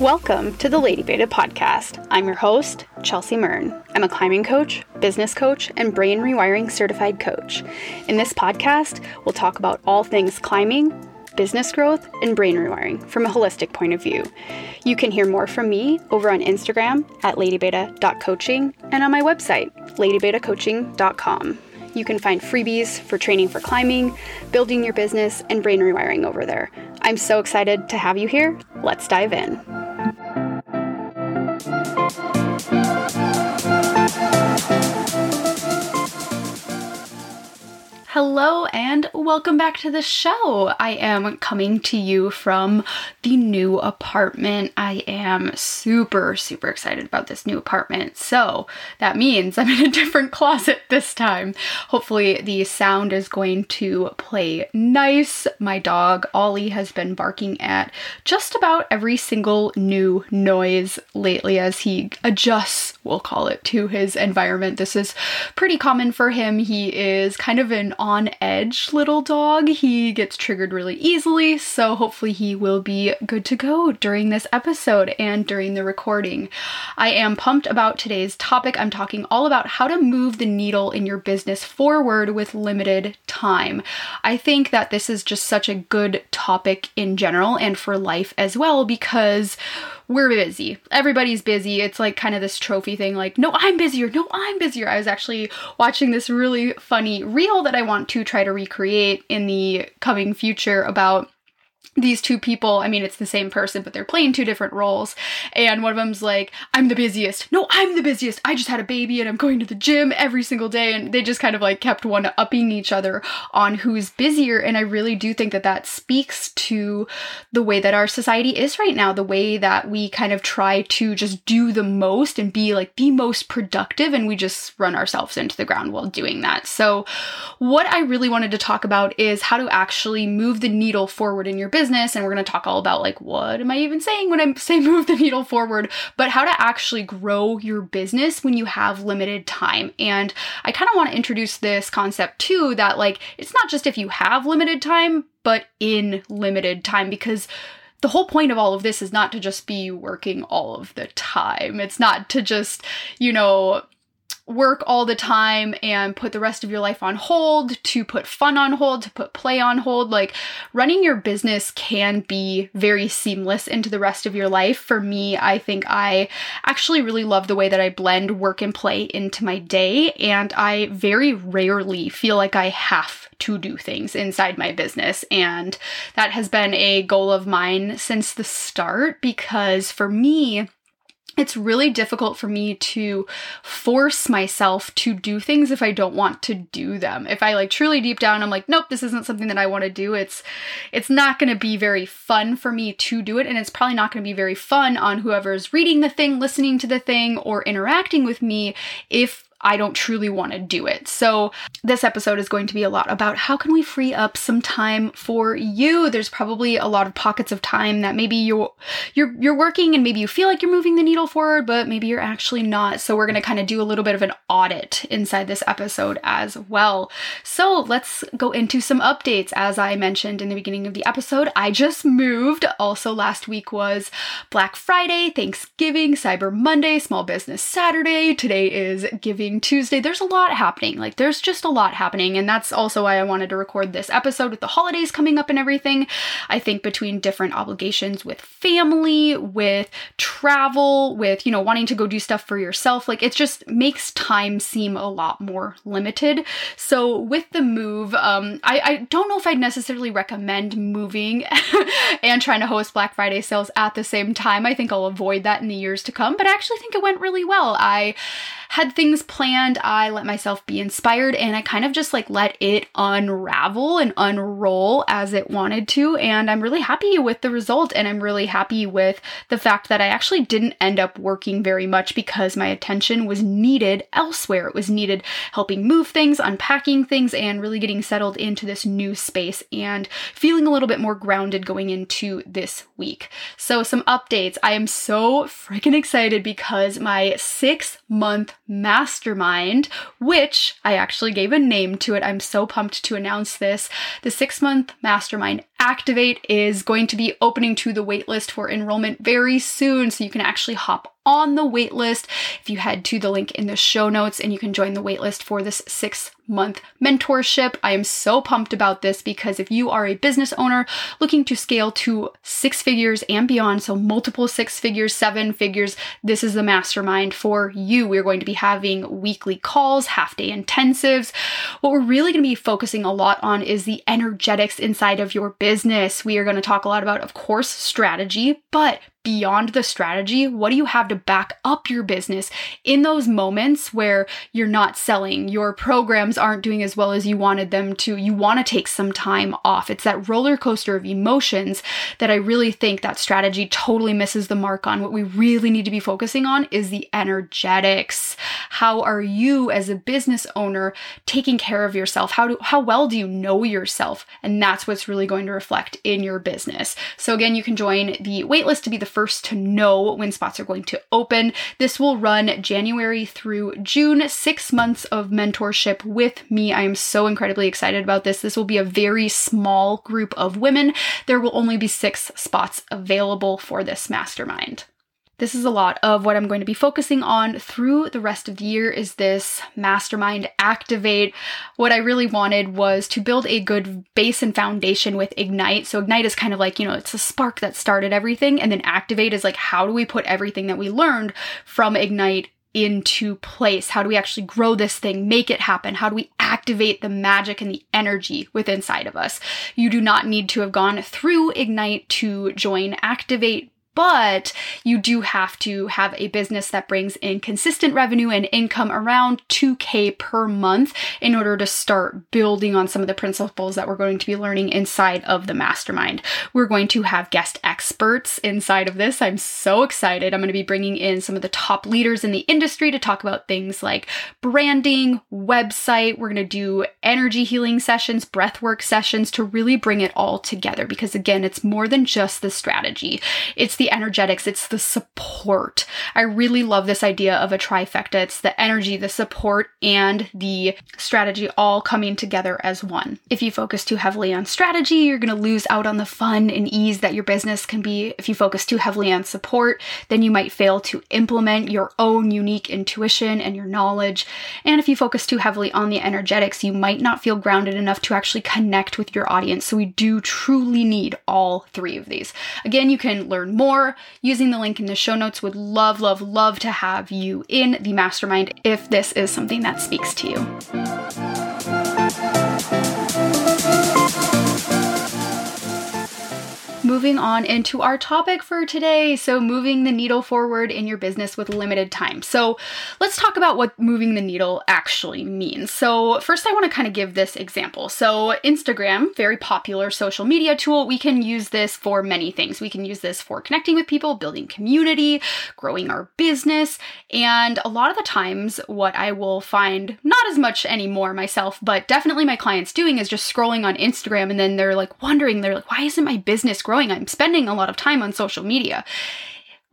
Welcome to the Lady Beta podcast. I'm your host, Chelsea Mern. I'm a climbing coach, business coach, and brain rewiring certified coach. In this podcast, we'll talk about all things climbing, business growth, and brain rewiring from a holistic point of view. You can hear more from me over on Instagram at ladybeta.coaching and on my website, ladybetacoaching.com. You can find freebies for training for climbing, building your business, and brain rewiring over there. I'm so excited to have you here. Let's dive in. Bye. Hello and welcome back to the show. I am coming to you from the new apartment. I am super, super excited about this new apartment. So that means I'm in a different closet this time. Hopefully, the sound is going to play nice. My dog, Ollie, has been barking at just about every single new noise lately as he adjusts, we'll call it, to his environment. This is pretty common for him. He is kind of an on edge little dog. He gets triggered really easily, so hopefully he will be good to go during this episode and during the recording. I am pumped about today's topic. I'm talking all about how to move the needle in your business forward with limited time. I think that this is just such a good topic in general and for life as well because we're busy. Everybody's busy. It's like kind of this trophy thing like, no, I'm busier. No, I'm busier. I was actually watching this really funny reel that I want to try to recreate in the coming future about these two people, I mean, it's the same person, but they're playing two different roles. And one of them's like, I'm the busiest. No, I'm the busiest. I just had a baby and I'm going to the gym every single day. And they just kind of like kept one upping each other on who's busier. And I really do think that that speaks to the way that our society is right now, the way that we kind of try to just do the most and be like the most productive. And we just run ourselves into the ground while doing that. So, what I really wanted to talk about is how to actually move the needle forward in your business business and we're going to talk all about like what am I even saying when I say move the needle forward, but how to actually grow your business when you have limited time. And I kind of want to introduce this concept too that like it's not just if you have limited time, but in limited time because the whole point of all of this is not to just be working all of the time. It's not to just, you know, work all the time and put the rest of your life on hold, to put fun on hold, to put play on hold. Like running your business can be very seamless into the rest of your life. For me, I think I actually really love the way that I blend work and play into my day, and I very rarely feel like I have to do things inside my business. And that has been a goal of mine since the start because for me, it's really difficult for me to force myself to do things if I don't want to do them. If I like truly deep down I'm like, nope, this isn't something that I want to do. It's it's not going to be very fun for me to do it and it's probably not going to be very fun on whoever's reading the thing, listening to the thing or interacting with me if I don't truly want to do it. So, this episode is going to be a lot about how can we free up some time for you. There's probably a lot of pockets of time that maybe you're you're you're working and maybe you feel like you're moving the needle forward, but maybe you're actually not. So, we're going to kind of do a little bit of an audit inside this episode as well. So, let's go into some updates. As I mentioned in the beginning of the episode, I just moved. Also, last week was Black Friday, Thanksgiving, Cyber Monday, Small Business Saturday. Today is Giving Tuesday. There's a lot happening. Like, there's just a lot happening. And that's also why I wanted to record this episode with the holidays coming up and everything. I think between different obligations with family, with travel, with, you know, wanting to go do stuff for yourself, like, it just makes time seem a lot more limited. So, with the move, um, I, I don't know if I'd necessarily recommend moving and trying to host Black Friday sales at the same time. I think I'll avoid that in the years to come, but I actually think it went really well. I had things planned, I let myself be inspired and I kind of just like let it unravel and unroll as it wanted to. And I'm really happy with the result. And I'm really happy with the fact that I actually didn't end up working very much because my attention was needed elsewhere. It was needed helping move things, unpacking things, and really getting settled into this new space and feeling a little bit more grounded going into this week. So, some updates. I am so freaking excited because my six month mastermind, which I actually gave a name to it. I'm so pumped to announce this. The six month mastermind Activate is going to be opening to the waitlist for enrollment very soon, so you can actually hop on the waitlist if you head to the link in the show notes and you can join the waitlist for this six month mentorship. I am so pumped about this because if you are a business owner looking to scale to six figures and beyond, so multiple six figures, seven figures, this is the mastermind for you. We're going to be having weekly calls, half day intensives. What we're really going to be focusing a lot on is the energetics inside of your business. We are going to talk a lot about, of course, strategy, but beyond the strategy, what do you have to back up your business in those moments where you're not selling, your programs aren't doing as well as you wanted them to, you want to take some time off. It's that roller coaster of emotions that I really think that strategy totally misses the mark on. What we really need to be focusing on is the energetics. How are you as a business owner taking care of yourself? How do how well do you know yourself? And that's what's really going to reflect in your business. So again, you can join the waitlist to be the first to know when spots are going to open. This will run January through June, six months of mentorship with me. I am so incredibly excited about this. This will be a very small group of women. There will only be six spots available for this mastermind. This is a lot of what I'm going to be focusing on through the rest of the year is this mastermind activate. What I really wanted was to build a good base and foundation with Ignite. So Ignite is kind of like, you know, it's a spark that started everything and then activate is like how do we put everything that we learned from Ignite into place? How do we actually grow this thing, make it happen? How do we activate the magic and the energy within inside of us? You do not need to have gone through Ignite to join Activate, but you do have to have a business that brings in consistent revenue and income around 2K per month in order to start building on some of the principles that we're going to be learning inside of the mastermind. We're going to have guest experts inside of this. I'm so excited. I'm going to be bringing in some of the top leaders in the industry to talk about things like branding, website. We're going to do energy healing sessions, breathwork sessions to really bring it all together because, again, it's more than just the strategy, it's the the energetics, it's the support. I really love this idea of a trifecta. It's the energy, the support, and the strategy all coming together as one. If you focus too heavily on strategy, you're going to lose out on the fun and ease that your business can be. If you focus too heavily on support, then you might fail to implement your own unique intuition and your knowledge. And if you focus too heavily on the energetics, you might not feel grounded enough to actually connect with your audience. So we do truly need all three of these. Again, you can learn more more using the link in the show notes. Would love, love, love to have you in the mastermind if this is something that speaks to you. Moving on into our topic for today. So, moving the needle forward in your business with limited time. So, let's talk about what moving the needle actually means. So, first, I want to kind of give this example. So, Instagram, very popular social media tool, we can use this for many things. We can use this for connecting with people, building community, growing our business. And a lot of the times, what I will find, not as much anymore myself, but definitely my clients doing is just scrolling on Instagram and then they're like wondering, they're like, why isn't my business growing? Growing. I'm spending a lot of time on social media.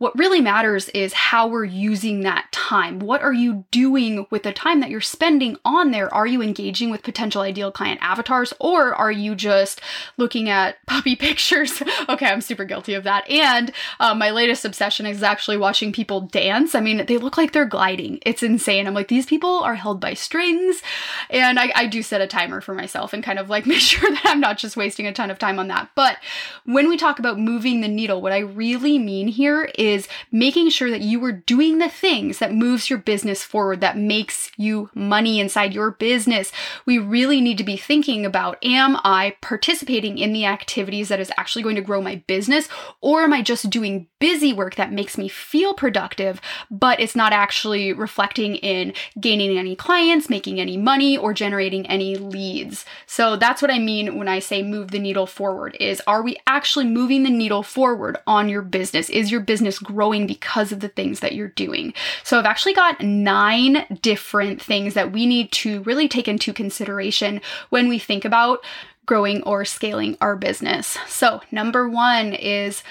What really matters is how we're using that time. What are you doing with the time that you're spending on there? Are you engaging with potential ideal client avatars or are you just looking at puppy pictures? okay, I'm super guilty of that. And uh, my latest obsession is actually watching people dance. I mean, they look like they're gliding. It's insane. I'm like, these people are held by strings. And I, I do set a timer for myself and kind of like make sure that I'm not just wasting a ton of time on that. But when we talk about moving the needle, what I really mean here is is making sure that you are doing the things that moves your business forward, that makes you money inside your business. We really need to be thinking about am I participating in the activities that is actually going to grow my business, or am I just doing busy work that makes me feel productive, but it's not actually reflecting in gaining any clients, making any money, or generating any leads? So that's what I mean when I say move the needle forward is are we actually moving the needle forward on your business? Is your business growing because of the things that you're doing. So I've actually got nine different things that we need to really take into consideration when we think about growing or scaling our business. So, number one is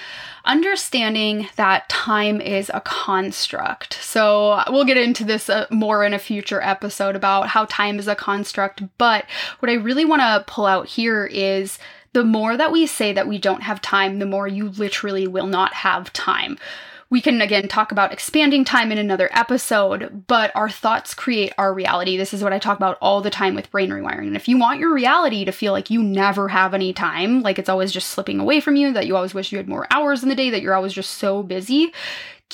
understanding that time is a construct. So, we'll get into this uh, more in a future episode about how time is a construct, but what I really want to pull out here is The more that we say that we don't have time, the more you literally will not have time. We can again talk about expanding time in another episode, but our thoughts create our reality. This is what I talk about all the time with brain rewiring. And if you want your reality to feel like you never have any time, like it's always just slipping away from you, that you always wish you had more hours in the day, that you're always just so busy,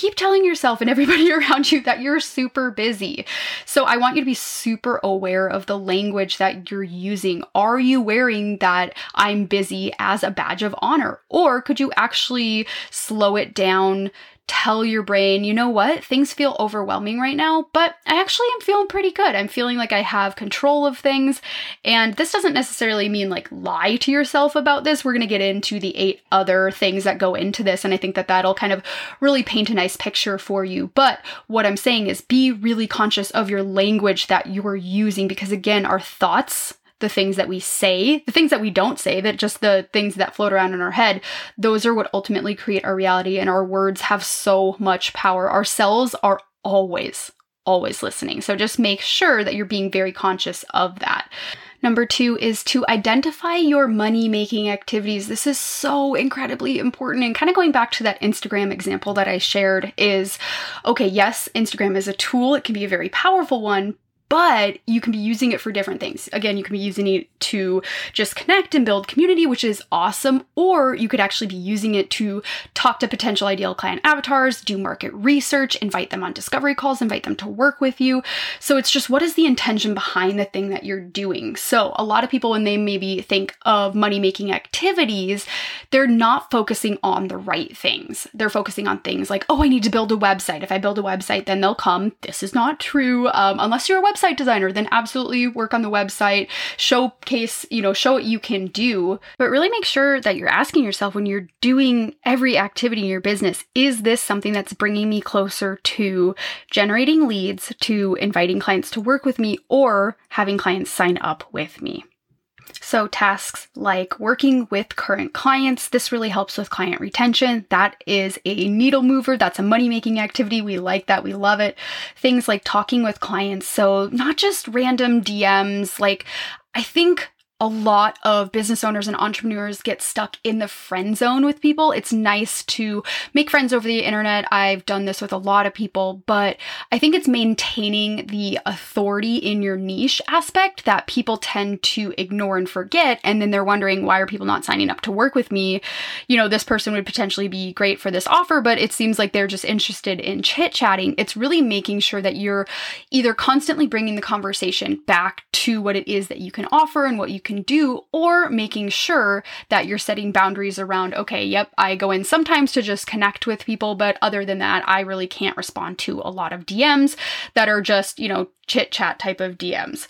keep telling yourself and everybody around you that you're super busy. So I want you to be super aware of the language that you're using. Are you wearing that I'm busy as a badge of honor? Or could you actually slow it down? tell your brain, you know what, things feel overwhelming right now, but I actually am feeling pretty good. I'm feeling like I have control of things. And this doesn't necessarily mean like lie to yourself about this. We're going to get into the eight other things that go into this. And I think that that'll kind of really paint a nice picture for you. But what I'm saying is be really conscious of your language that you're using because, again, our thoughts the things that we say, the things that we don't say, that just the things that float around in our head, those are what ultimately create our reality. And our words have so much power. Our cells are always, always listening. So just make sure that you're being very conscious of that. Number two is to identify your money making activities. This is so incredibly important. And kind of going back to that Instagram example that I shared is okay, yes, Instagram is a tool, it can be a very powerful one, but you can be using it for different things. Again, you can be using it to just connect and build community, which is awesome, or you could actually be using it to talk to potential ideal client avatars, do market research, invite them on discovery calls, invite them to work with you. So it's just what is the intention behind the thing that you're doing? So a lot of people, when they maybe think of money making activities, they're not focusing on the right things. They're focusing on things like, oh, I need to build a website. If I build a website, then they'll come. This is not true. Um, unless you're a website website designer, then absolutely work on the website, showcase, you know, show what you can do, but really make sure that you're asking yourself when you're doing every activity in your business, is this something that's bringing me closer to generating leads, to inviting clients to work with me, or having clients sign up with me? So, tasks like working with current clients, this really helps with client retention. That is a needle mover. That's a money making activity. We like that. We love it. Things like talking with clients. So, not just random DMs. Like, I think a lot of business owners and entrepreneurs get stuck in the friend zone with people. It's nice to make friends over the internet. I've done this with a lot of people, but I think it's maintaining the authority in your niche aspect that people tend to ignore and forget. And then they're wondering, why are people not signing up to work with me? You know, this person would potentially be great for this offer, but it seems like they're just interested in chit chatting. It's really making sure that you're either constantly bringing the conversation back to what it is that you can offer and what you can can do, or making sure that you're setting boundaries around, okay, yep, I go in sometimes to just connect with people, but other than that, I really can't respond to a lot of DMs that are just, you know, chit chat type of DMs.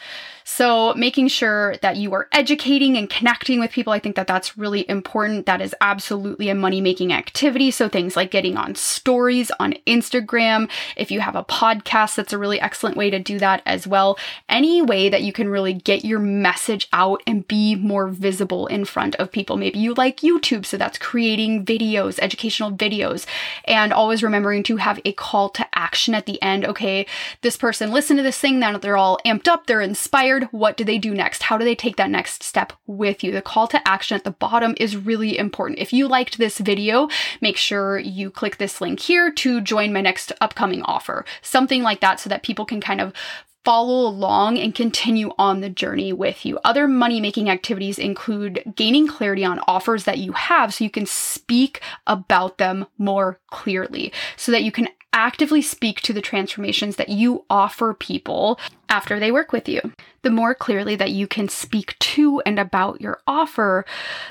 So, making sure that you are educating and connecting with people, I think that that's really important. That is absolutely a money making activity. So, things like getting on stories on Instagram. If you have a podcast, that's a really excellent way to do that as well. Any way that you can really get your message out and be more visible in front of people. Maybe you like YouTube, so that's creating videos, educational videos, and always remembering to have a call to action at the end. Okay, this person listened to this thing, now they're all amped up, they're inspired what do they do next? How do they take that next step with you? The call to action at the bottom is really important. If you liked this video, make sure you click this link here to join my next upcoming offer. Something like that so that people can kind of follow along and continue on the journey with you. Other money making activities include gaining clarity on offers that you have so you can speak about them more clearly so that you can actively speak to the transformations that you offer people after they work with you. The more clearly that you can speak to and about your offer,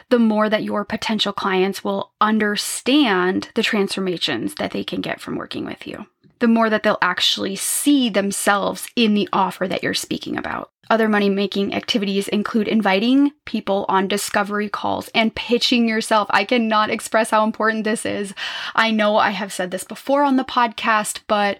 the more that your potential clients will understand the transformations that they can get from working with you. The more that they'll actually see themselves in the offer that you're speaking about. Other money making activities include inviting people on discovery calls and pitching yourself. I cannot express how important this is. I know I have said this before on the podcast, but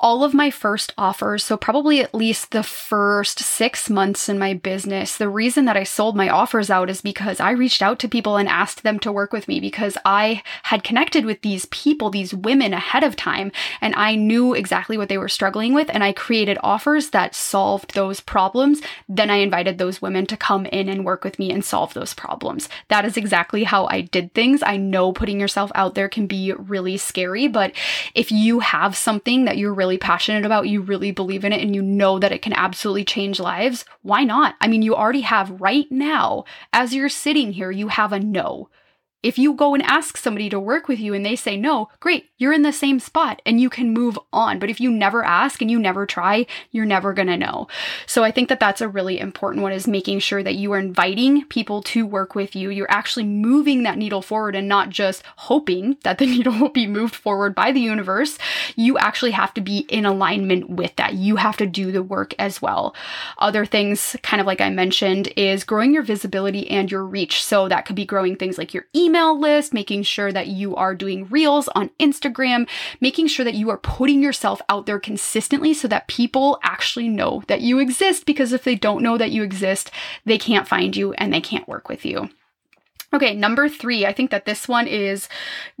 all of my first offers, so probably at least the first six months in my business, the reason that I sold my offers out is because I reached out to people and asked them to work with me because I had connected with these people, these women ahead of time, and I knew exactly what they were struggling with. And I created offers that solved those problems problems, then I invited those women to come in and work with me and solve those problems. That is exactly how I did things. I know putting yourself out there can be really scary, but if you have something that you're really passionate about, you really believe in it, and you know that it can absolutely change lives, why not? I mean, you already have right now, as you're sitting here, you have a no. If you go and ask somebody to work with you and they say no, great, you're in the same spot and you can move on. But if you never ask and you never try, you're never going to know. So I think that that's a really important one is making sure that you are inviting people to work with you. You're actually moving that needle forward and not just hoping that the needle will be moved forward by the universe. You actually have to be in alignment with that. You have to do the work as well. Other things, kind of like I mentioned, is growing your visibility and your reach. So that could be growing things like your email email list, making sure that you are doing reels on Instagram, making sure that you are putting yourself out there consistently so that people actually know that you exist. Because if they don't know that you exist, they can't find you and they can't work with you. Okay, number three, I think that this one is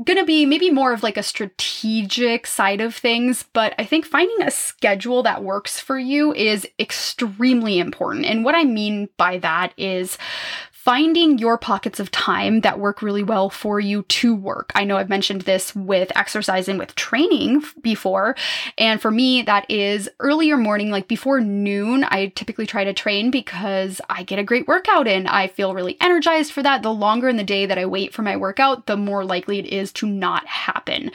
gonna be maybe more of like a strategic side of things, but I think finding a schedule that works for you is extremely important. And what I mean by that is finding your pockets of time that work really well for you to work. I know I've mentioned this with exercise and with training before. And for me, that is earlier morning, like before noon. I typically try to train because I get a great workout in. I feel really energized for that. The longer in the day that I wait for my workout, the more likely it is to not happen.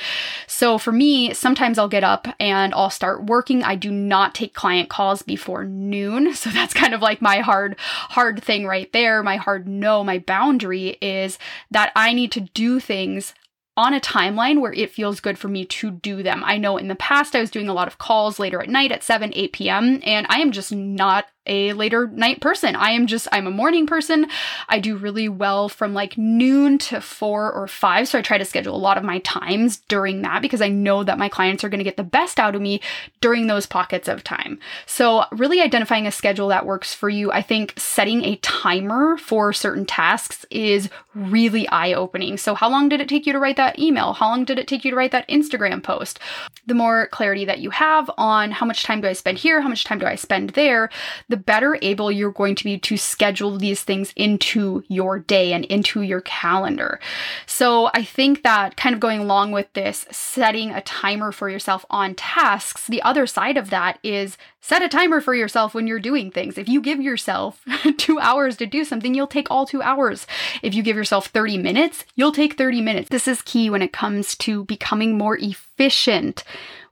So for me, sometimes I'll get up and I'll start working. I do not take client calls before noon. So that's kind of like my hard, hard thing right there. My hard know my boundary is that I need to do things on a timeline where it feels good for me to do them. I know in the past I was doing a lot of calls later at night at 7, 8 p.m., and I am just not a later night person. I am just, I'm a morning person. I do really well from like noon to four or five. So I try to schedule a lot of my times during that because I know that my clients are going to get the best out of me during those pockets of time. So, really identifying a schedule that works for you. I think setting a timer for certain tasks is really eye opening. So, how long did it take you to write that email? How long did it take you to write that Instagram post? The more clarity that you have on how much time do I spend here, how much time do I spend there, the better able you're going to be to schedule these things into your day and into your calendar. So I think that kind of going along with this, setting a timer for yourself on tasks, the other side of that is set a timer for yourself when you're doing things. If you give yourself two hours to do something, you'll take all two hours. If you give yourself 30 minutes, you'll take 30 minutes. This is key when it comes to becoming more efficient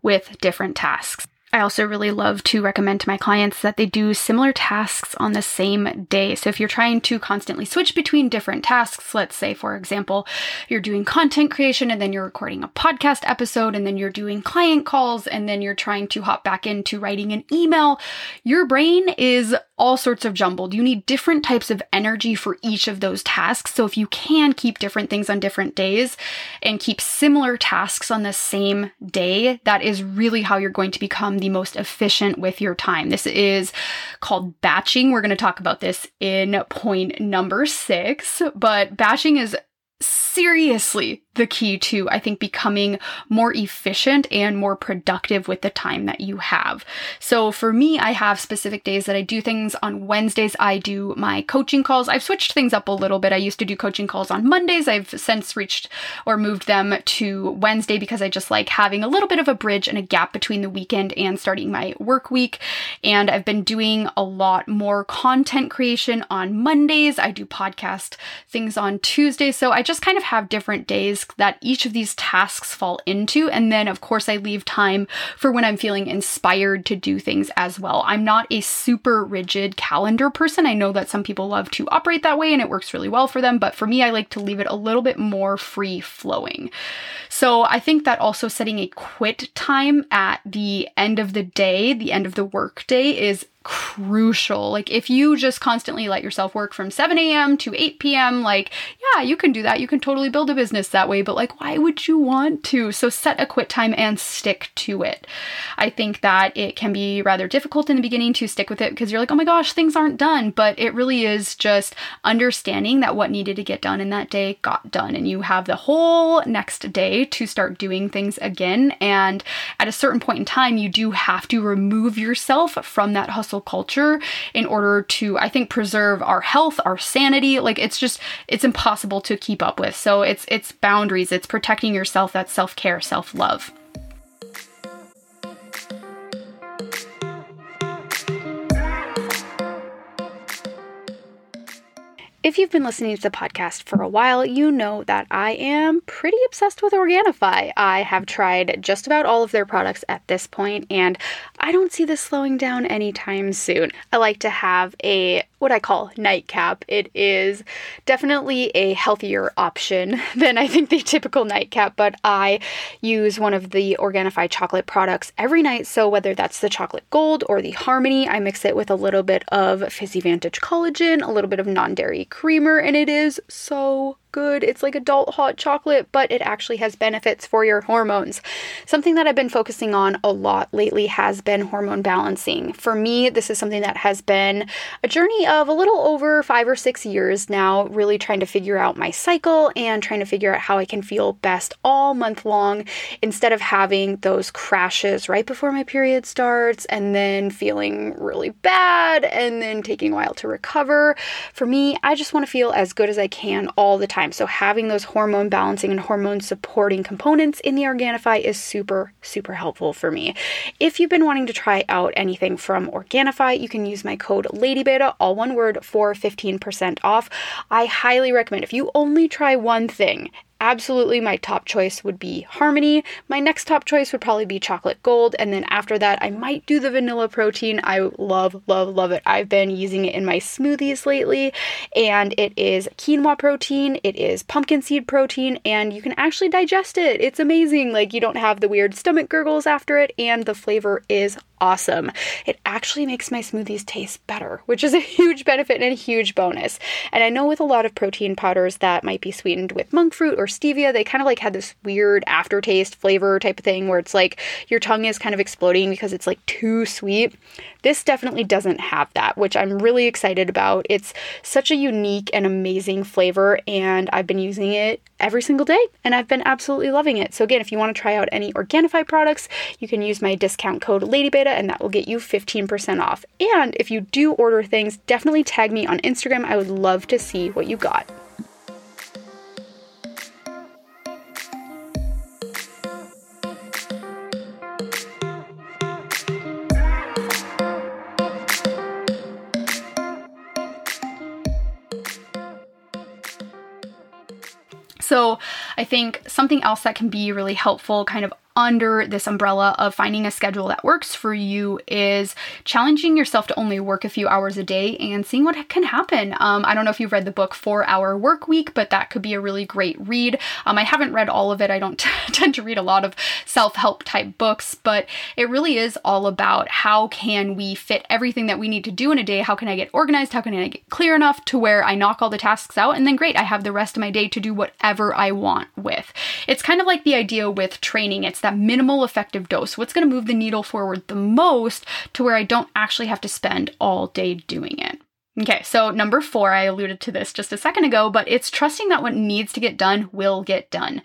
with different tasks. I also really love to recommend to my clients that they do similar tasks on the same day. So if you're trying to constantly switch between different tasks, let's say, for example, you're doing content creation and then you're recording a podcast episode and then you're doing client calls and then you're trying to hop back into writing an email, your brain is all sorts of jumbled. You need different types of energy for each of those tasks. So if you can keep different things on different days and keep similar tasks on the same day, that is really how you're going to become the most efficient with your time. This is called batching. We're going to talk about this in point number six, but batching is seriously the key to, I think, becoming more efficient and more productive with the time that you have. So for me, I have specific days that I do things. On Wednesdays, I do my coaching calls. I've switched things up a little bit. I used to do coaching calls on Mondays. I've since reached or moved them to Wednesday because I just like having a little bit of a bridge and a gap between the weekend and starting my work week. And I've been doing a lot more content creation on Mondays. I do podcast things on Tuesdays. So I just kind of have different days that each of these tasks fall into. And then, of course, I leave time for when I'm feeling inspired to do things as well. I'm not a super rigid calendar person. I know that some people love to operate that way and it works really well for them. But for me, I like to leave it a little bit more free flowing. So I think that also setting a quit time at the end of the day, the end of the work day, is crucial. Like, if you just constantly let yourself work from 7 a.m. to 8 p.m., like, yeah, you can do that. You can totally build a business that way, but like, why would you want to? So, set a quit time and stick to it. I think that it can be rather difficult in the beginning to stick with it because you're like, oh my gosh, things aren't done. But it really is just understanding that what needed to get done in that day got done, and you have the whole next day to start doing things again. And at a certain point in time, you do have to remove yourself from that hustle cancel culture in order to, I think, preserve our health, our sanity. Like it's just, it's impossible to keep up with. So it's, it's boundaries, it's protecting yourself, that's self care, self love. If you've been listening to the podcast for a while, you know that I am pretty obsessed with Organifi. I have tried just about all of their products at this point, and I don't see this slowing down anytime soon. I like to have a what I call nightcap. It is definitely a healthier option than I think the typical nightcap, but I use one of the Organifi chocolate products every night. So whether that's the chocolate gold or the harmony, I mix it with a little bit of Fizzy Vantage collagen, a little bit of non dairy creamer, and it is so good. It's like adult hot chocolate, but it actually has benefits for your hormones. Something that I've been focusing on a lot lately has been hormone balancing. For me, this is something that has been a journey of a little over five or six years now, really trying to figure out my cycle and trying to figure out how I can feel best all month long instead of having those crashes right before my period starts and then feeling really bad and then taking a while to recover. For me, I just want to feel as good as I can all the time time. So having those hormone balancing and hormone supporting components in the Organifi is super, super helpful for me. If you've been wanting to try out anything from Organifi, you can use my code LadyBeta, all one word, for 15% off. I highly recommend if you only try one thing absolutely my top choice would be Harmony. My next top choice would probably be Chocolate Gold. And then after that, I might do the vanilla protein. I love, love, love it. I've been using it in my smoothies lately. And it is quinoa protein, it is pumpkin seed protein, and you can actually digest it. It's amazing. Like, you don't have the weird stomach gurgles after it, and the flavor is awesome. It actually makes my smoothies taste better, which is a huge benefit and a huge bonus. And I know with a lot of protein powders that might be sweetened with monk fruit or stevia, they kind of like had this weird aftertaste flavor type of thing where it's like your tongue is kind of exploding because it's like too sweet. This definitely doesn't have that, which I'm really excited about. It's such a unique and amazing flavor, and I've been using it every single day and I've been absolutely loving it. So, again, if you want to try out any Organifi products, you can use my discount code LadyBeta and that will get you 15% off. And if you do order things, definitely tag me on Instagram. I would love to see what you got. So I think something else that can be really helpful, kind of under this umbrella of finding a schedule that works for you is challenging yourself to only work a few hours a day and seeing what can happen. Um, I don't know if you've read the book Four Hour Work Week, but that could be a really great read. Um, I haven't read all of it. I don't tend to read a lot of self help type books, but it really is all about how can we fit everything that we need to do in a day? How can I get organized? How can I get clear enough to where I knock all the tasks out? And then great, I have the rest of my day to do whatever I want with. It's kind of like the idea with training. It's that minimal effective dose. What's going to move the needle forward the most to where I don't actually have to spend all day doing it? Okay, so number four, I alluded to this just a second ago, but it's trusting that what needs to get done will get done.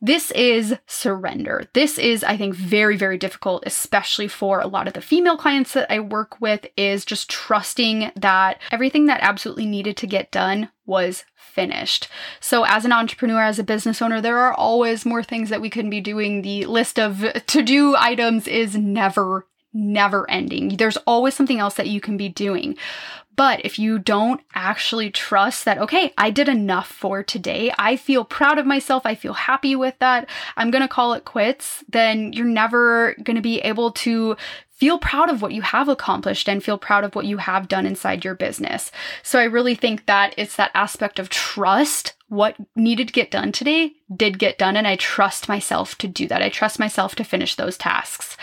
This is surrender. This is, I think, very, very difficult, especially for a lot of the female clients that I work with, is just trusting that everything that absolutely needed to get done was finished. So, as an entrepreneur, as a business owner, there are always more things that we can be doing. The list of to do items is never, never ending. There's always something else that you can be doing. But if you don't actually trust that, okay, I did enough for today, I feel proud of myself, I feel happy with that, I'm gonna call it quits, then you're never gonna be able to feel proud of what you have accomplished and feel proud of what you have done inside your business. So I really think that it's that aspect of trust. What needed to get done today did get done, and I trust myself to do that. I trust myself to finish those tasks.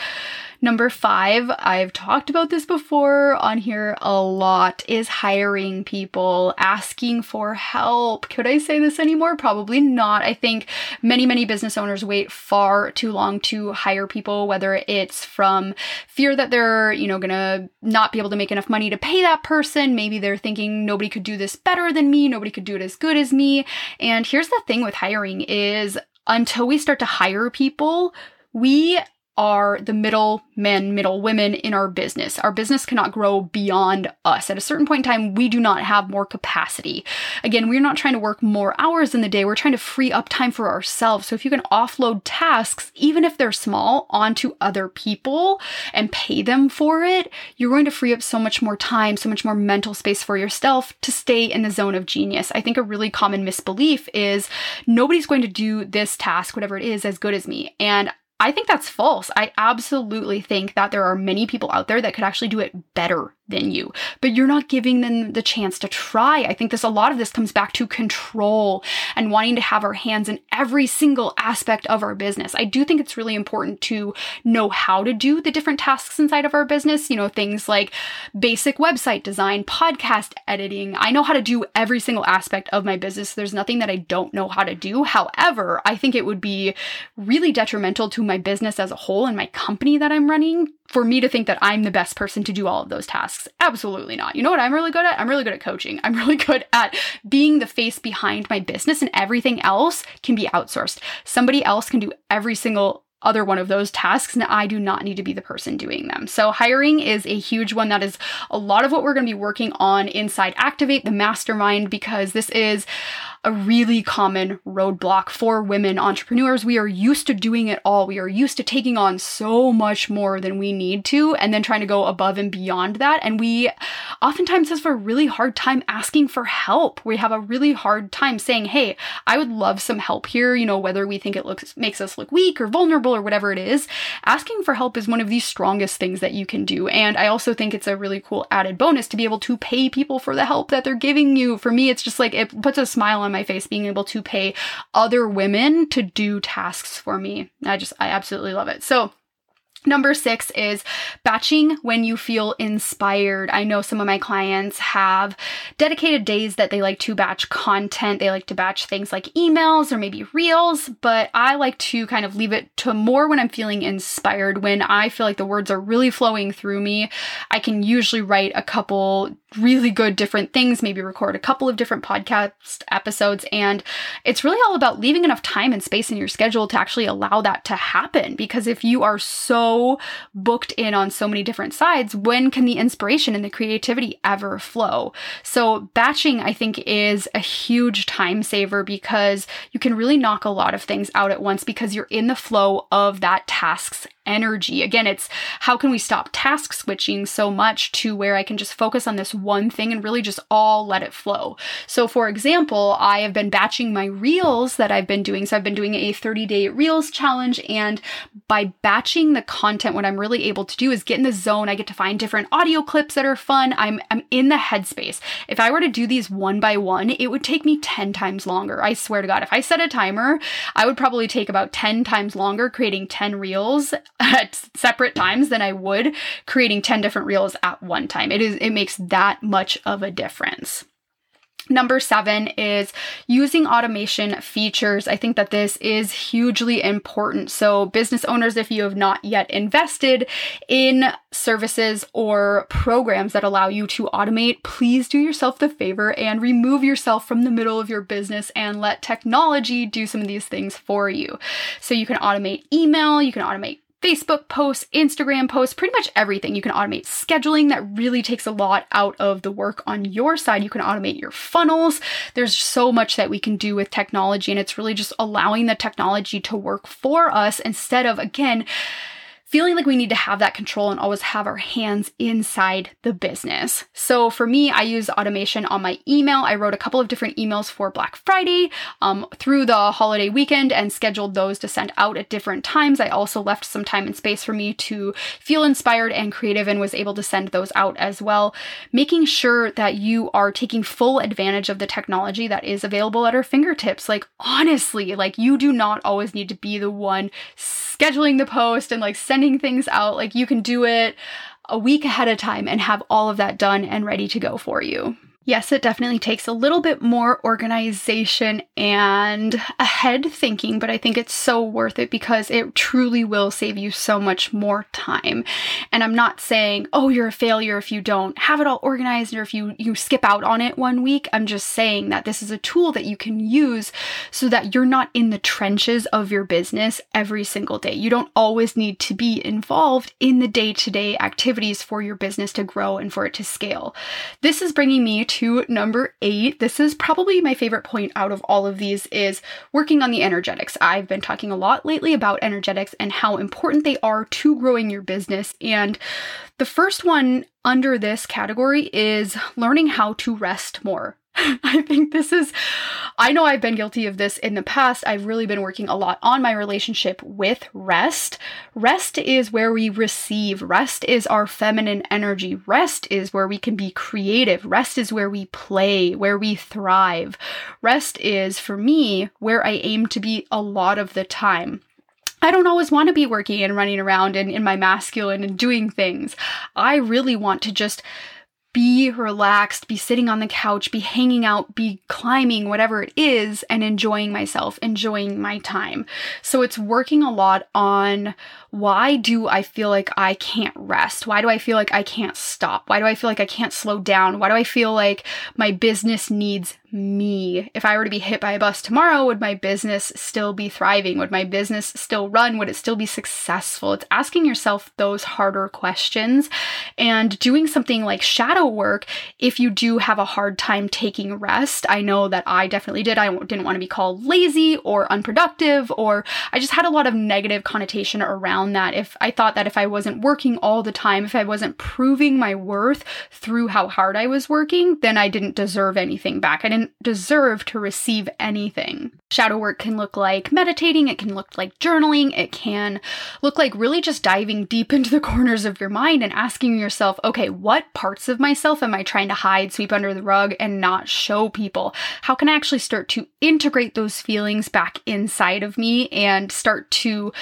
Number five, I've talked about this before on here a lot, is hiring people, asking for help. Could I say this anymore? Probably not. I think many, many business owners wait far too long to hire people, whether it's from fear that they're, you know, gonna not be able to make enough money to pay that person. Maybe they're thinking nobody could do this better than me, nobody could do it as good as me. And here's the thing with hiring is until we start to hire people, we are the middle men, middle women in our business. Our business cannot grow beyond us. At a certain point in time, we do not have more capacity. Again, we're not trying to work more hours in the day. We're trying to free up time for ourselves. So if you can offload tasks, even if they're small, onto other people and pay them for it, you're going to free up so much more time, so much more mental space for yourself to stay in the zone of genius. I think a really common misbelief is nobody's going to do this task, whatever it is, as good as me. And I think that's false. I absolutely think that there are many people out there that could actually do it better than you, but you're not giving them the chance to try. I think this a lot of this comes back to control and wanting to have our hands in every single aspect of our business. I do think it's really important to know how to do the different tasks inside of our business, you know, things like basic website design, podcast editing. I know how to do every single aspect of my business. There's nothing that I don't know how to do. However, I think it would be really detrimental to my business as a whole and my company that I'm running for me to think that I'm the best person to do all of those tasks. Absolutely not. You know what I'm really good at? I'm really good at coaching. I'm really good at being the face behind my business, and everything else can be outsourced. Somebody else can do every single other one of those tasks and I do not need to be the person doing them. So hiring is a huge one that is a lot of what we're going to be working on inside Activate the mastermind because this is a really common roadblock for women entrepreneurs. We are used to doing it all. We are used to taking on so much more than we need to and then trying to go above and beyond that. And we oftentimes have a really hard time asking for help. We have a really hard time saying, Hey, I would love some help here. You know, whether we think it looks, makes us look weak or vulnerable or whatever it is, asking for help is one of the strongest things that you can do. And I also think it's a really cool added bonus to be able to pay people for the help that they're giving you. For me, it's just like it puts a smile on my face being able to pay other women to do tasks for me. I just, I absolutely love it. So, Number six is batching when you feel inspired. I know some of my clients have dedicated days that they like to batch content. They like to batch things like emails or maybe reels, but I like to kind of leave it to more when I'm feeling inspired. When I feel like the words are really flowing through me, I can usually write a couple really good different things, maybe record a couple of different podcast episodes. And it's really all about leaving enough time and space in your schedule to actually allow that to happen. Because if you are so booked in on so many different sides, when can the inspiration and the creativity ever flow? So, batching, I think, is a huge time saver because you can really knock a lot of things out at once because you're in the flow of that task's energy. Again, it's how can we stop task switching so much to where I can just focus on this one thing and really just all let it flow. So, for example, I have been batching my reels that I've been doing. So, I've been doing a 30 day reels challenge, and by batching the content, what I'm really able to do is get in the zone. I get to find different audio clips that are fun. I'm, I'm in the headspace. If I were to do these one by one, it would take me 10 times longer. I swear to God, if I set a timer, I would probably take about 10 times longer creating 10 reels at separate times than I would creating 10 different reels at one time. It is it makes that much of a difference. Number seven is using automation features. I think that this is hugely important. So, business owners, if you have not yet invested in services or programs that allow you to automate, please do yourself the favor and remove yourself from the middle of your business and let technology do some of these things for you. So, you can automate email, you can automate Facebook posts, Instagram posts, pretty much everything. You can automate scheduling that really takes a lot out of the work on your side. You can automate your funnels. There's so much that we can do with technology, and it's really just allowing the technology to work for us instead of, again, feeling like we need to have that control and always have our hands inside the business. So for me, I use automation on my email. I wrote a couple of different emails for Black Friday um, through the holiday weekend and scheduled those to send out at different times. I also left some time and space for me to feel inspired and creative and was able to send those out as well. Making sure that you are taking full advantage of the technology that is available at our fingertips. Like, honestly, like you do not always need to be the one scheduling the post and like sending things out. Like you can do it a week ahead of time and have all of that done and ready to go for you. Yes, it definitely takes a little bit more organization and ahead thinking, but I think it's so worth it because it truly will save you so much more time. And I'm not saying, "Oh, you're a failure if you don't have it all organized or if you you skip out on it one week." I'm just saying that this is a tool that you can use so that you're not in the trenches of your business every single day. You don't always need to be involved in the day-to-day activities for your business to grow and for it to scale. This is bringing me to to number eight. This is probably my favorite point out of all of these is working on the energetics. I've been talking a lot lately about energetics and how important they are to growing your business. And the first one under this category is learning how to rest more. I think this is, I know I've been guilty of this in the past. I've really been working a lot on my relationship with rest. Rest is where we receive, rest is our feminine energy, rest is where we can be creative, rest is where we play, where we thrive. Rest is, for me, where I aim to be a lot of the time. I don't always want to be working and running around and in my masculine and doing things. I really want to just be relaxed, be sitting on the couch, be hanging out, be climbing, whatever it is, and enjoying myself, enjoying my time. So it's working a lot on why do I feel like I can't rest? Why do I feel like I can't stop? Why do I feel like I can't slow down? Why do I feel like my business needs me. If I were to be hit by a bus tomorrow, would my business still be thriving? Would my business still run? Would it still be successful? It's asking yourself those harder questions and doing something like shadow work if you do have a hard time taking rest. I know that I definitely did. I didn't want to be called lazy or unproductive, or I just had a lot of negative connotation around that. If I thought that if I wasn't working all the time, if I wasn't proving my worth through how hard I was working, then I didn't deserve anything back. I didn't didn't deserve to receive anything. Shadow work can look like meditating, it can look like journaling, it can look like really just diving deep into the corners of your mind and asking yourself, okay, what parts of myself am I trying to hide, sweep under the rug, and not show people? How can I actually start to integrate those feelings back inside of me and start to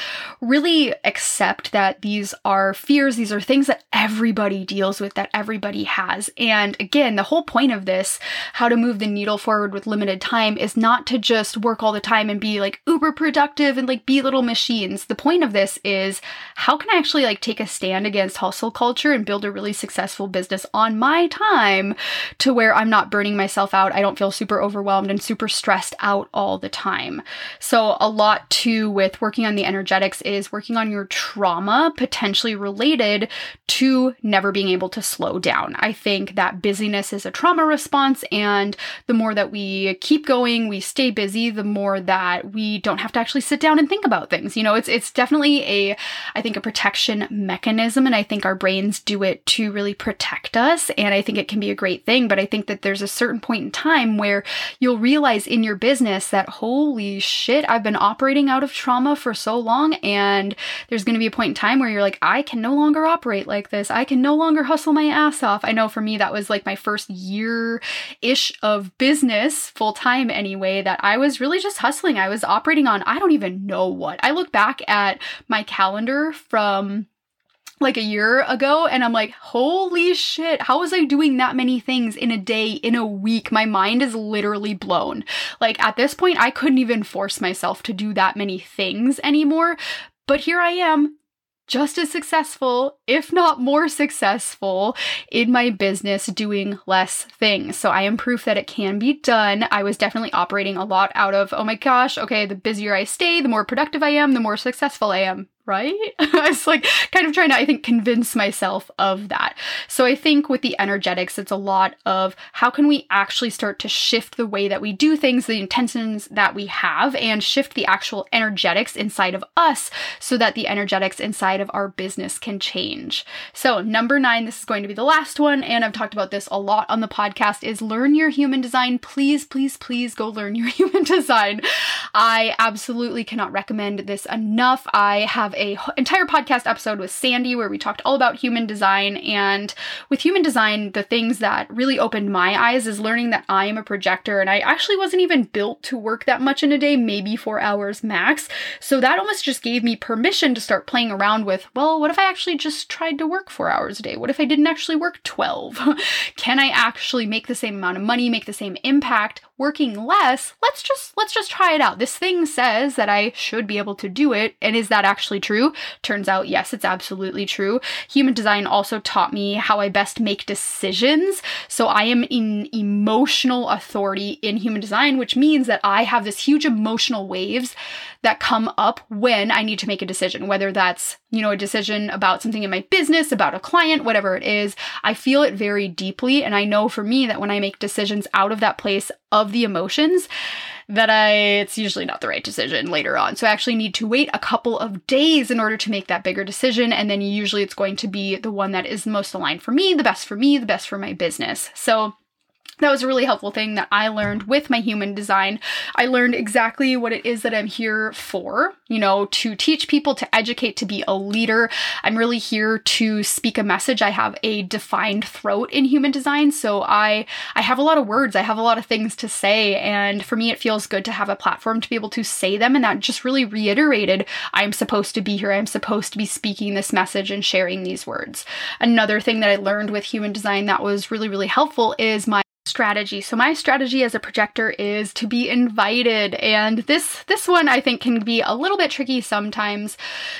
really accept that these are fears, these are things that everybody deals with, that everybody has. And again, the whole point of this, how to move the needle forward with limited time is not to just work all the time and be like uber productive and like be little machines. The point of this is how can I actually like take a stand against hustle culture and build a really successful business on my time to where I'm not burning myself out. I don't feel super overwhelmed and super stressed out all the time. So a lot too with working on the energetics is working on your trauma potentially related to never being able to slow down. I think that busyness is a trauma response and the more that we keep going, we stay busy, the more that we don't have to actually sit down and think about things. You know, it's it's definitely a I think a protection mechanism and I think our brains do it to really protect us and I think it can be a great thing, but I think that there's a certain point in time where you'll realize in your business that holy shit, I've been operating out of trauma for so long and there's going to be a point in time where you're like I can no longer operate like this. I can no longer hustle my ass off. I know for me that was like my first year ish of business full time anyway that I was really just hustling. I was operating on, I don't even know what. I look back at my calendar from like a year ago and I'm like, holy shit, how was I doing that many things in a day, in a week? My mind is literally blown. Like at this point, I couldn't even force myself to do that many things anymore. But here I am just as successful, if not more successful, in my business doing less things. So I am proof that it can be done. I was definitely operating a lot out of, oh my gosh, okay, the busier I stay, the more productive I am, the more successful I am right? I was like kind of trying to, I think, convince myself of that. So I think with the energetics, it's a lot of how can we actually start to shift the way that we do things, the intentions that we have, and shift the actual energetics inside of us so that the energetics inside of our business can change. So, number nine, this is going to be the last one, and I've talked about this a lot on the podcast, is learn your human design. Please, please, please go learn your human design. I absolutely cannot recommend this enough. I have a entire podcast episode with Sandy where we talked all about human design. And with human design, the things that really opened my eyes is learning that I am a projector and I actually wasn't even built to work that much in a day, maybe four hours max. So that almost just gave me permission to start playing around with, well, what if I actually just tried to work four hours a day? What if I didn't actually work 12? Can I actually make the same amount of money, make the same impact working less? Let's just let's just try it out. This thing says that I should be able to do it. And is that actually true? Turns out, yes, it's absolutely true. Human design also taught me how I best make decisions. So I am in emotional authority in human design, which means that I have this huge emotional waves that come up when I need to make a decision, whether that's, you know, a decision about something in my business, about a client, whatever it is. I feel it very deeply. And I know for me that when I make decisions out of that place of the emotions, that I it's usually not the right decision later on. So I actually need to wait a couple of days in order to make that bigger decision and then usually it's going to be the one that is most aligned for me, the best for me, the best for my business. So that was a really helpful thing that I learned with my human design. I learned exactly what it is that I'm here for, you know, to teach people, to educate, to be a leader. I'm really here to speak a message. I have a defined throat in human design, so I I have a lot of words, I have a lot of things to say, and for me it feels good to have a platform to be able to say them and that just really reiterated I'm supposed to be here. I'm supposed to be speaking this message and sharing these words. Another thing that I learned with human design that was really really helpful is my strategy. So my strategy as a projector is to be invited and this this one I think can be a little bit tricky sometimes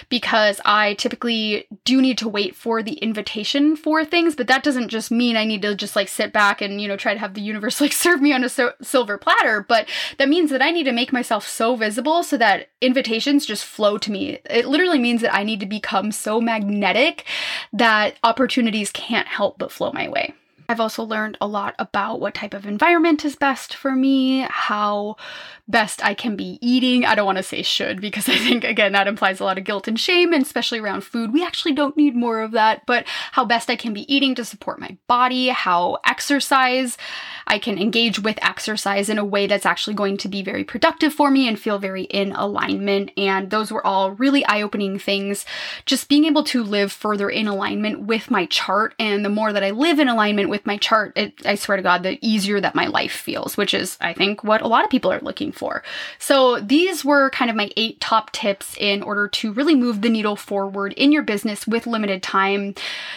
because I typically do need to wait for the invitation for things, but that doesn't just mean I need to just like sit back and you know try to have the universe like serve me on a so- silver platter, but that means that I need to make myself so visible so that invitations just flow to me. It literally means that I need to become so magnetic that opportunities can't help but flow my way. I've also learned a lot about what type of environment is best for me, how best I can be eating. I don't want to say should because I think, again, that implies a lot of guilt and shame, and especially around food. We actually don't need more of that, but how best I can be eating to support my body, how exercise, I can engage with exercise in a way that's actually going to be very productive for me and feel very in alignment. And those were all really eye opening things. Just being able to live further in alignment with my chart. And the more that I live in alignment with my chart, it, I swear to God, the easier that my life feels, which is, I think, what a lot of people are looking for. So these were kind of my eight top tips in order to really move the needle forward in your business with limited time. I'm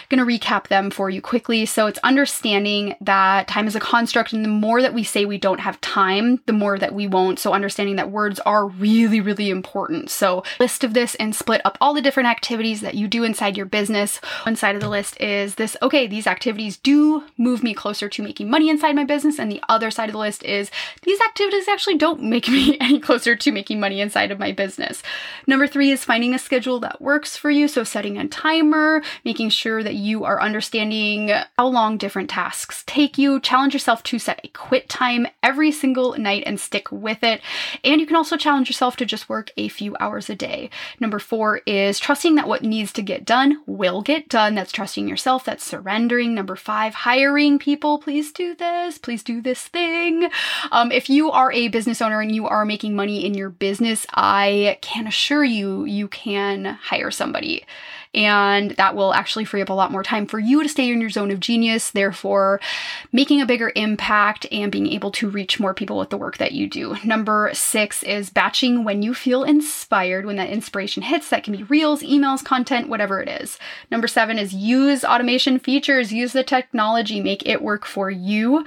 gonna recap them for you quickly. So it's understanding that time is a construct and the more that we say we don't have time, the more that we won't. So understanding that words are really, really important. So list of this and split up all the different activities that you do inside your business. One side of the list is this, okay, these activities do move me closer to making money inside my business. And the other side of the list is these activities actually don't make me any closer to making money inside of my business. Number three is finding a schedule that works for you. So setting a timer, making sure that you are understanding how long different tasks take you. Challenge yourself to set a quit time every single night and stick with it. And you can also challenge yourself to just work a few hours a day. Number four is trusting that what needs to get done will get done. That's trusting yourself, that's surrendering. Number five, hiring people. Please do this. Please do this thing. Um, if you are a business owner and you are making money in your business, I can assure you, you can hire somebody and that will actually free up a lot more time for you to stay in your zone of genius, therefore making a bigger impact and being able to reach more people with the work that you do. Number six is batching when you feel inspired, when that inspiration hits. That can be reels, emails, content, whatever it is. Number seven is use automation features, use the technology, make it work for you.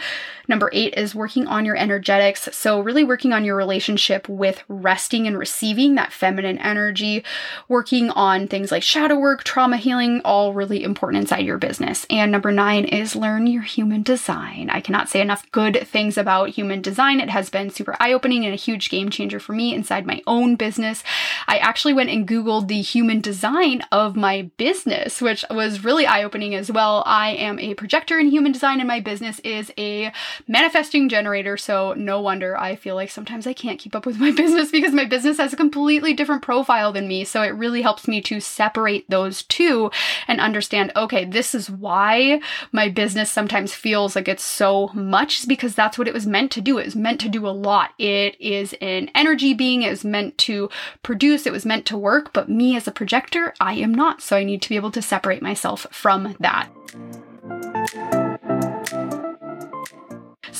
Number eight is working on your energetics. So, really working on your relationship with resting and receiving that feminine energy, working on things like shadow work, trauma healing, all really important inside your business. And number nine is learn your human design. I cannot say enough good things about human design. It has been super eye opening and a huge game changer for me inside my own business. I actually went and Googled the human design of my business, which was really eye opening as well. I am a projector in human design and my business is a manifesting generator. So no wonder I feel like sometimes I can't keep up with my business because my business has a completely different profile than me. So it really helps me to separate those two and understand, okay, this is why my business sometimes feels like it's so much because that's what it was meant to do. It was meant to do a lot. It is an energy being. It was meant to produce. It was meant to work. But me as a projector, I am not. So I need to be able to separate myself from that.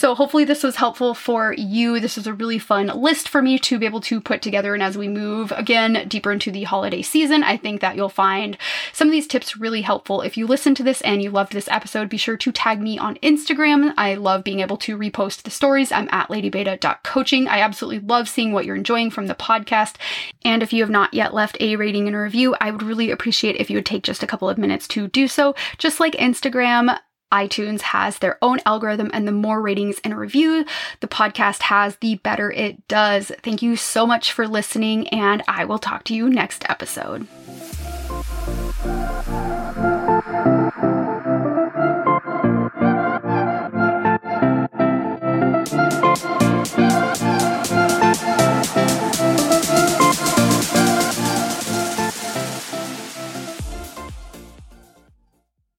So hopefully this was helpful for you. This is a really fun list for me to be able to put together. And as we move again deeper into the holiday season, I think that you'll find some of these tips really helpful. If you listen to this and you loved this episode, be sure to tag me on Instagram. I love being able to repost the stories. I'm at ladybeta.coaching. I absolutely love seeing what you're enjoying from the podcast. And if you have not yet left a rating and a review, I would really appreciate if you would take just a couple of minutes to do so. Just like Instagram, iTunes has their own algorithm, and the more ratings and reviews the podcast has, the better it does. Thank you so much for listening, and I will talk to you next episode.